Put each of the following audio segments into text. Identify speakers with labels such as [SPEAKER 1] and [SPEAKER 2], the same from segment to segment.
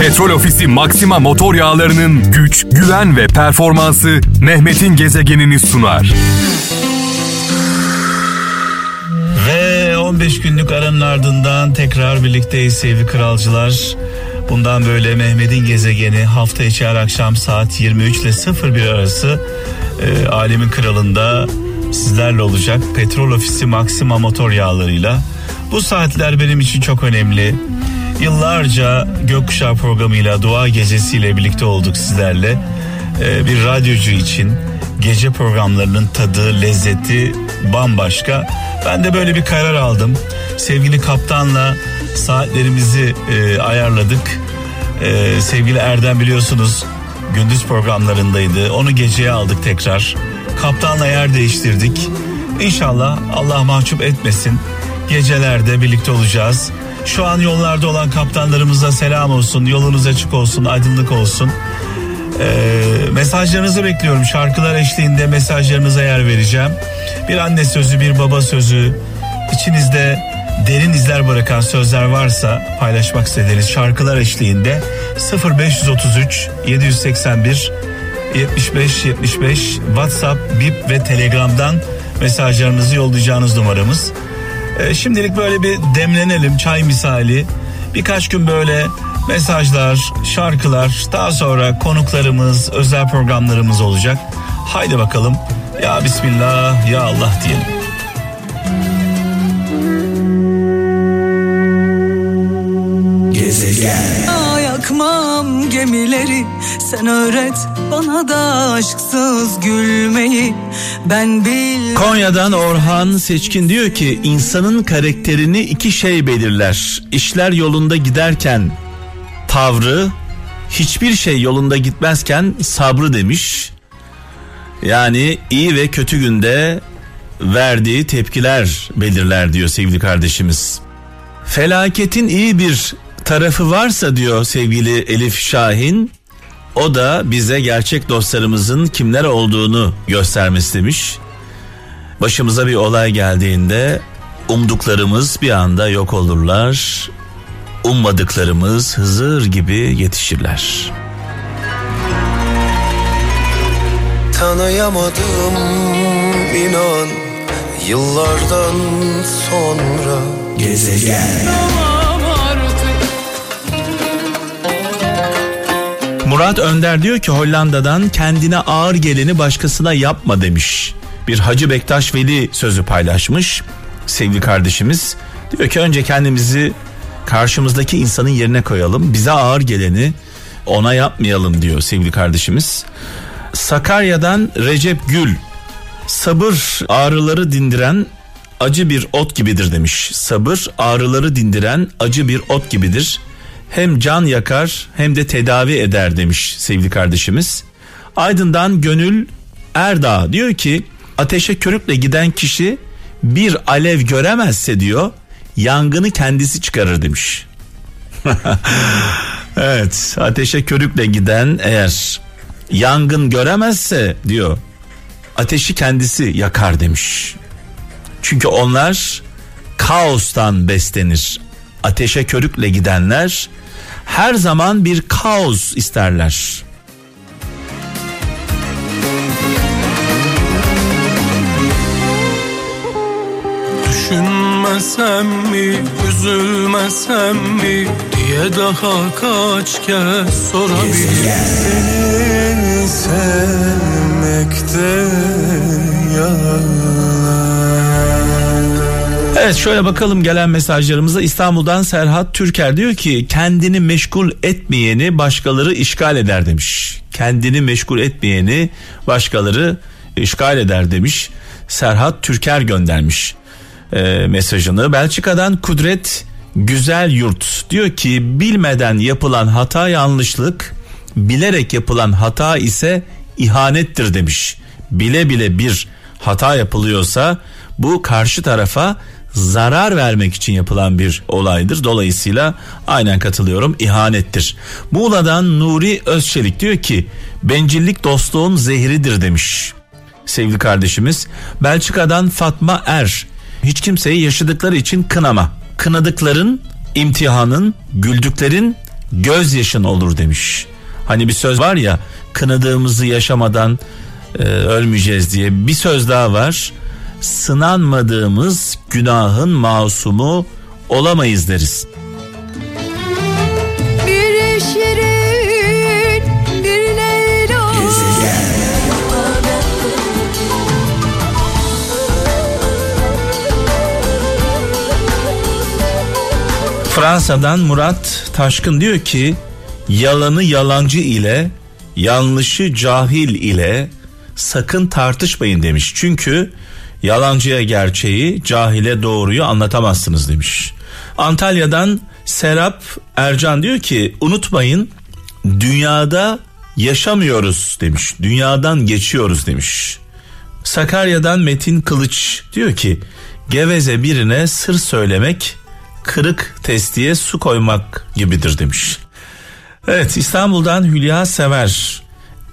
[SPEAKER 1] Petrol Ofisi Maxima motor yağlarının güç, güven ve performansı Mehmet'in gezegenini sunar.
[SPEAKER 2] Ve 15 günlük aranın ardından tekrar birlikteyiz sevgili kralcılar. Bundan böyle Mehmet'in gezegeni hafta içi her akşam saat 23 ile 01 arası e, Alemin Kralı'nda sizlerle olacak. Petrol Ofisi Maxima motor yağlarıyla. Bu saatler benim için çok önemli. Yıllarca Gökkuşağı programıyla Dua Gecesi'yle birlikte olduk sizlerle. Ee, bir radyocu için gece programlarının tadı, lezzeti bambaşka. Ben de böyle bir karar aldım. Sevgili kaptanla saatlerimizi e, ayarladık. E, sevgili Erdem biliyorsunuz gündüz programlarındaydı. Onu geceye aldık tekrar. Kaptanla yer değiştirdik. İnşallah Allah mahcup etmesin. Gecelerde birlikte olacağız. Şu an yollarda olan kaptanlarımıza selam olsun. Yolunuz açık olsun, aydınlık olsun. Ee, mesajlarınızı bekliyorum. Şarkılar eşliğinde mesajlarınıza yer vereceğim. Bir anne sözü, bir baba sözü, içinizde derin izler bırakan sözler varsa paylaşmak istediğiniz şarkılar eşliğinde 0533 781 75 75 WhatsApp, Bip ve Telegram'dan mesajlarınızı yollayacağınız numaramız. Ee, şimdilik böyle bir demlenelim çay misali. Birkaç gün böyle mesajlar, şarkılar, daha sonra konuklarımız, özel programlarımız olacak. Haydi bakalım. Ya Bismillah, ya Allah diyelim.
[SPEAKER 3] Gezegen gemileri sen öğret bana da aşksız gülmeyi ben bil
[SPEAKER 4] Konya'dan Orhan Seçkin diyor ki insanın karakterini iki şey belirler. İşler yolunda giderken tavrı, hiçbir şey yolunda gitmezken sabrı demiş. Yani iyi ve kötü günde verdiği tepkiler belirler diyor sevgili kardeşimiz. Felaketin iyi bir tarafı varsa diyor sevgili Elif Şahin o da bize gerçek dostlarımızın kimler olduğunu göstermesi demiş. Başımıza bir olay geldiğinde umduklarımız bir anda yok olurlar. Ummadıklarımız Hızır gibi yetişirler.
[SPEAKER 5] Tanıyamadım inan yıllardan sonra
[SPEAKER 3] Gezegen
[SPEAKER 4] Murat Önder diyor ki Hollanda'dan kendine ağır geleni başkasına yapma demiş. Bir Hacı Bektaş Veli sözü paylaşmış sevgili kardeşimiz. Diyor ki önce kendimizi karşımızdaki insanın yerine koyalım. Bize ağır geleni ona yapmayalım diyor sevgili kardeşimiz. Sakarya'dan Recep Gül sabır ağrıları dindiren acı bir ot gibidir demiş. Sabır ağrıları dindiren acı bir ot gibidir. Hem can yakar hem de tedavi eder demiş sevgili kardeşimiz. Aydın'dan Gönül Erdağ diyor ki ateşe körükle giden kişi bir alev göremezse diyor yangını kendisi çıkarır demiş. evet ateşe körükle giden eğer yangın göremezse diyor ateşi kendisi yakar demiş. Çünkü onlar kaostan beslenir. Ateşe körükle gidenler her zaman bir kaos isterler.
[SPEAKER 5] Düşünmesem mi üzülmesem mi diye daha kaç kez sorabilirim Seni sevmekte
[SPEAKER 4] Evet şöyle bakalım gelen mesajlarımıza İstanbul'dan Serhat Türker diyor ki kendini meşgul etmeyeni başkaları işgal eder demiş. Kendini meşgul etmeyeni başkaları işgal eder demiş. Serhat Türker göndermiş e, mesajını. Belçika'dan Kudret Güzel Yurt diyor ki bilmeden yapılan hata yanlışlık, bilerek yapılan hata ise ihanettir demiş. Bile bile bir hata yapılıyorsa bu karşı tarafa zarar vermek için yapılan bir olaydır. Dolayısıyla aynen katılıyorum ihanettir. Muğla'dan Nuri Özçelik diyor ki bencillik dostluğun zehridir demiş sevgili kardeşimiz. Belçika'dan Fatma Er hiç kimseyi yaşadıkları için kınama. Kınadıkların, imtihanın, güldüklerin gözyaşın olur demiş. Hani bir söz var ya kınadığımızı yaşamadan e, ölmeyeceğiz diye bir söz daha var. Sınanmadığımız günahın masumu olamayız deriz.
[SPEAKER 6] Bir şirin bir Leyla
[SPEAKER 4] Fransa'dan Murat Taşkın diyor ki yalanı yalancı ile yanlışı cahil ile sakın tartışmayın demiş. Çünkü yalancıya gerçeği cahile doğruyu anlatamazsınız demiş. Antalya'dan Serap Ercan diyor ki unutmayın dünyada yaşamıyoruz demiş. Dünyadan geçiyoruz demiş. Sakarya'dan Metin Kılıç diyor ki geveze birine sır söylemek kırık testiye su koymak gibidir demiş. Evet İstanbul'dan Hülya Sever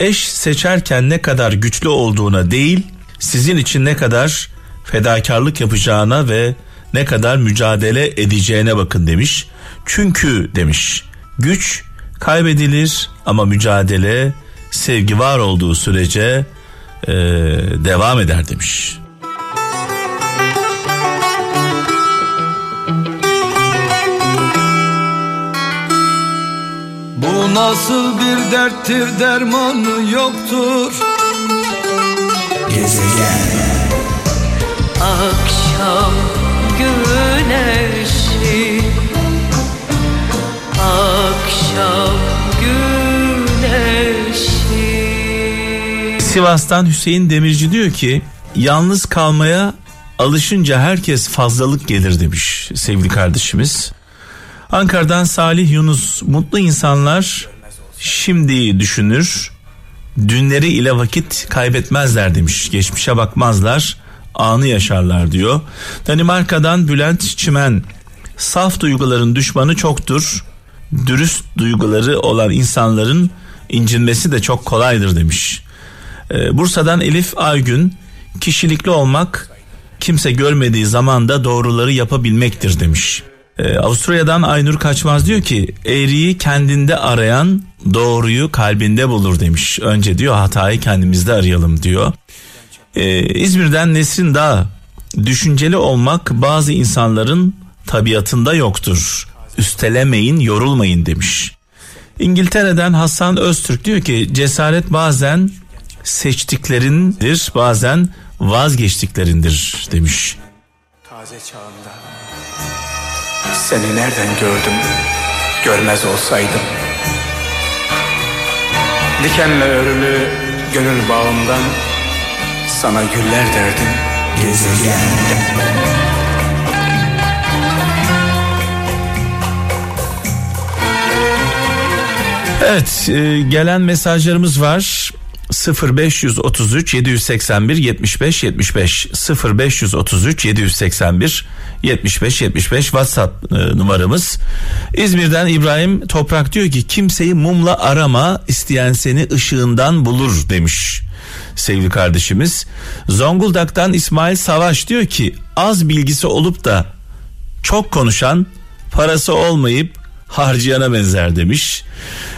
[SPEAKER 4] eş seçerken ne kadar güçlü olduğuna değil sizin için ne kadar fedakarlık yapacağına ve ne kadar mücadele edeceğine bakın demiş. Çünkü demiş güç kaybedilir ama mücadele sevgi var olduğu sürece eee, devam eder demiş.
[SPEAKER 5] Bu nasıl bir derttir dermanı yoktur
[SPEAKER 3] Akşam güneşi Akşam güneşi
[SPEAKER 4] Sivas'tan Hüseyin Demirci diyor ki yalnız kalmaya alışınca herkes fazlalık gelir demiş sevgili kardeşimiz. Ankara'dan Salih Yunus mutlu insanlar şimdi düşünür dünleri ile vakit kaybetmezler demiş geçmişe bakmazlar anı yaşarlar diyor. Danimarka'dan Bülent Çimen saf duyguların düşmanı çoktur dürüst duyguları olan insanların incinmesi de çok kolaydır demiş. Ee, Bursa'dan Elif Aygün kişilikli olmak kimse görmediği zamanda doğruları yapabilmektir demiş. Ee, Avusturya'dan Aynur Kaçmaz diyor ki eğriyi kendinde arayan doğruyu kalbinde bulur demiş. Önce diyor hatayı kendimizde arayalım diyor. Ee, İzmir'den Nesrin Dağ düşünceli olmak bazı insanların tabiatında yoktur. Üstelemeyin yorulmayın demiş. İngiltere'den Hasan Öztürk diyor ki cesaret bazen seçtiklerindir bazen vazgeçtiklerindir demiş.
[SPEAKER 7] Taze çağımda seni nereden gördüm görmez olsaydım? Dikenle örülü gönül bağımdan sana güller derdim
[SPEAKER 4] Evet e, gelen mesajlarımız var. 0533 781 75 75 0533 781 75 75 WhatsApp e, numaramız. İzmir'den İbrahim Toprak diyor ki kimseyi mumla arama isteyen seni ışığından bulur demiş sevgili kardeşimiz. Zonguldak'tan İsmail Savaş diyor ki az bilgisi olup da çok konuşan parası olmayıp harcayana benzer demiş.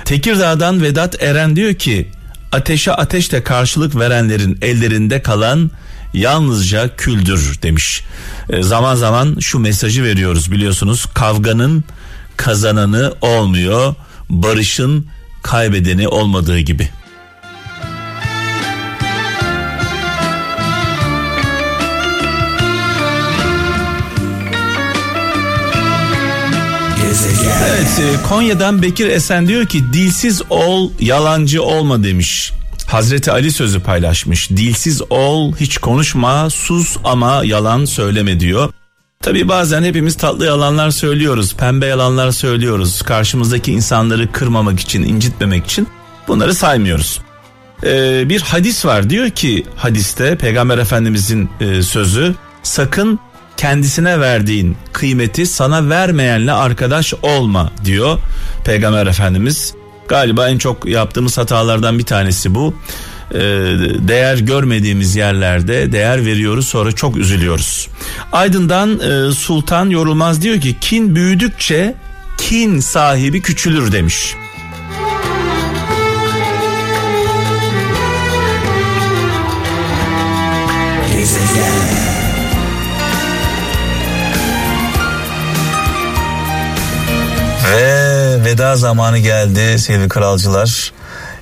[SPEAKER 4] Tekirdağ'dan Vedat Eren diyor ki ateşe ateşle karşılık verenlerin ellerinde kalan yalnızca küldür demiş. E, zaman zaman şu mesajı veriyoruz biliyorsunuz kavganın kazananı olmuyor barışın kaybedeni olmadığı gibi. Evet e, Konya'dan Bekir Esen diyor ki dilsiz ol yalancı olma demiş. Hazreti Ali sözü paylaşmış. Dilsiz ol hiç konuşma sus ama yalan söyleme diyor. Tabi bazen hepimiz tatlı yalanlar söylüyoruz, pembe yalanlar söylüyoruz. Karşımızdaki insanları kırmamak için, incitmemek için bunları saymıyoruz. Ee, bir hadis var diyor ki hadiste Peygamber Efendimizin e, sözü sakın kendisine verdiğin kıymeti sana vermeyenle arkadaş olma diyor Peygamber Efendimiz. Galiba en çok yaptığımız hatalardan bir tanesi bu. Ee, değer görmediğimiz yerlerde değer veriyoruz sonra çok üzülüyoruz. Aydın'dan e, Sultan Yorulmaz diyor ki kin büyüdükçe
[SPEAKER 8] kin sahibi küçülür demiş.
[SPEAKER 4] Ve veda zamanı geldi sevgili kralcılar.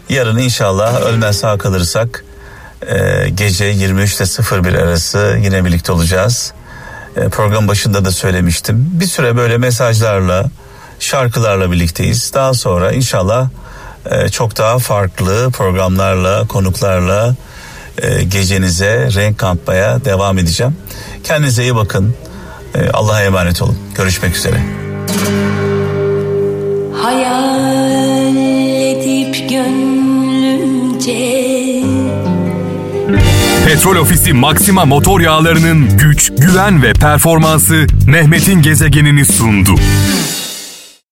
[SPEAKER 4] Yarın inşallah ölmez sağ kalırsak e, gece 23 ile 01 arası yine birlikte olacağız. E, program başında da söylemiştim. Bir süre böyle mesajlarla, şarkılarla birlikteyiz. Daha sonra inşallah e, çok daha farklı programlarla, konuklarla e, gecenize renk kampaya devam edeceğim. Kendinize iyi bakın. E, Allah'a emanet olun. Görüşmek üzere.
[SPEAKER 3] Hayal edip gönlümce
[SPEAKER 1] Petrol Ofisi Maxima motor yağlarının güç, güven ve performansı Mehmet'in gezegenini sundu.